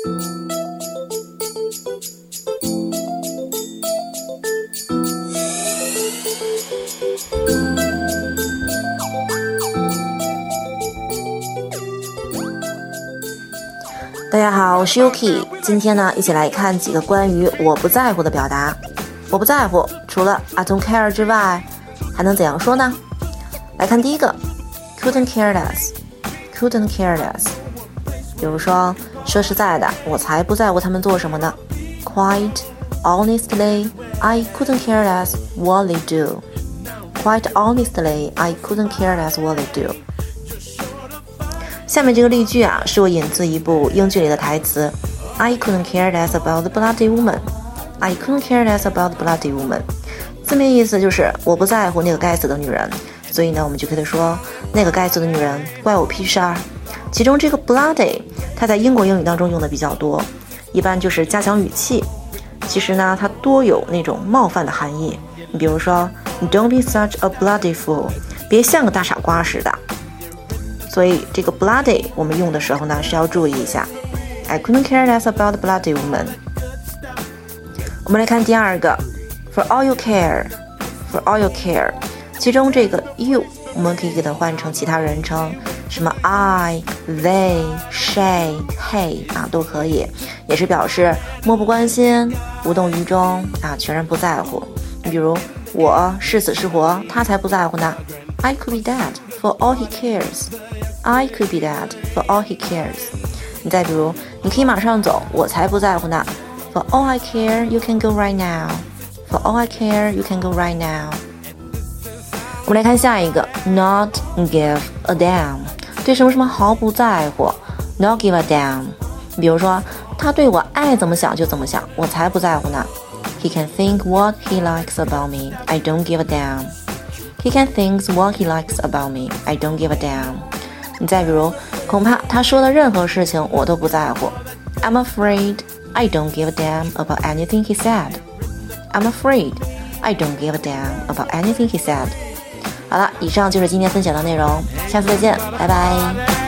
大家好，我是 Yuki。今天呢，一起来看几个关于“我不在乎”的表达。我不在乎，除了 I don't care 之外，还能怎样说呢？来看第一个，couldn't care less，couldn't care less。比如说，说实在的，我才不在乎他们做什么呢。Quite honestly, I couldn't care less what they do. Quite honestly, I couldn't care less what they do. 下面这个例句啊，是我引自一部英剧里的台词：I couldn't care less about the bloody woman. I couldn't care less about the bloody woman. 字面意思就是我不在乎那个该死的女人。所以呢，我们就可以说那个该死的女人关我屁事儿。其中这个 bloody，它在英国英语当中用的比较多，一般就是加强语气。其实呢，它多有那种冒犯的含义。你比如说，Don't be such a bloody fool，别像个大傻瓜似的。所以这个 bloody 我们用的时候呢是要注意一下。I couldn't care less about the bloody woman。我们来看第二个，For all you care，For all you care，其中这个 you 我们可以给它换成其他人称，什么 I、they、she、he 啊都可以，也是表示漠不关心、无动于衷啊，全然不在乎。你比如我是死是活，他才不在乎呢。I could be dead for all he cares。I could be dead for all he cares。你再比如，你可以马上走，我才不在乎呢。For all I care, you can go right now. For all I care, you can go right now. 我们来看下一个，not give a damn， 对什么什么毫不在乎，not give a damn。比如说，他对我爱怎么想就怎么想，我才不在乎呢。He can think what he likes about me. I don't give a damn. He can think what he likes about me. I don't give a damn. 你再比如，恐怕他说的任何事情我都不在乎。I'm afraid I don't give a damn about anything he said. I'm afraid I don't give a damn about anything he said. 以上就是今天分享的内容，下次再见，拜拜。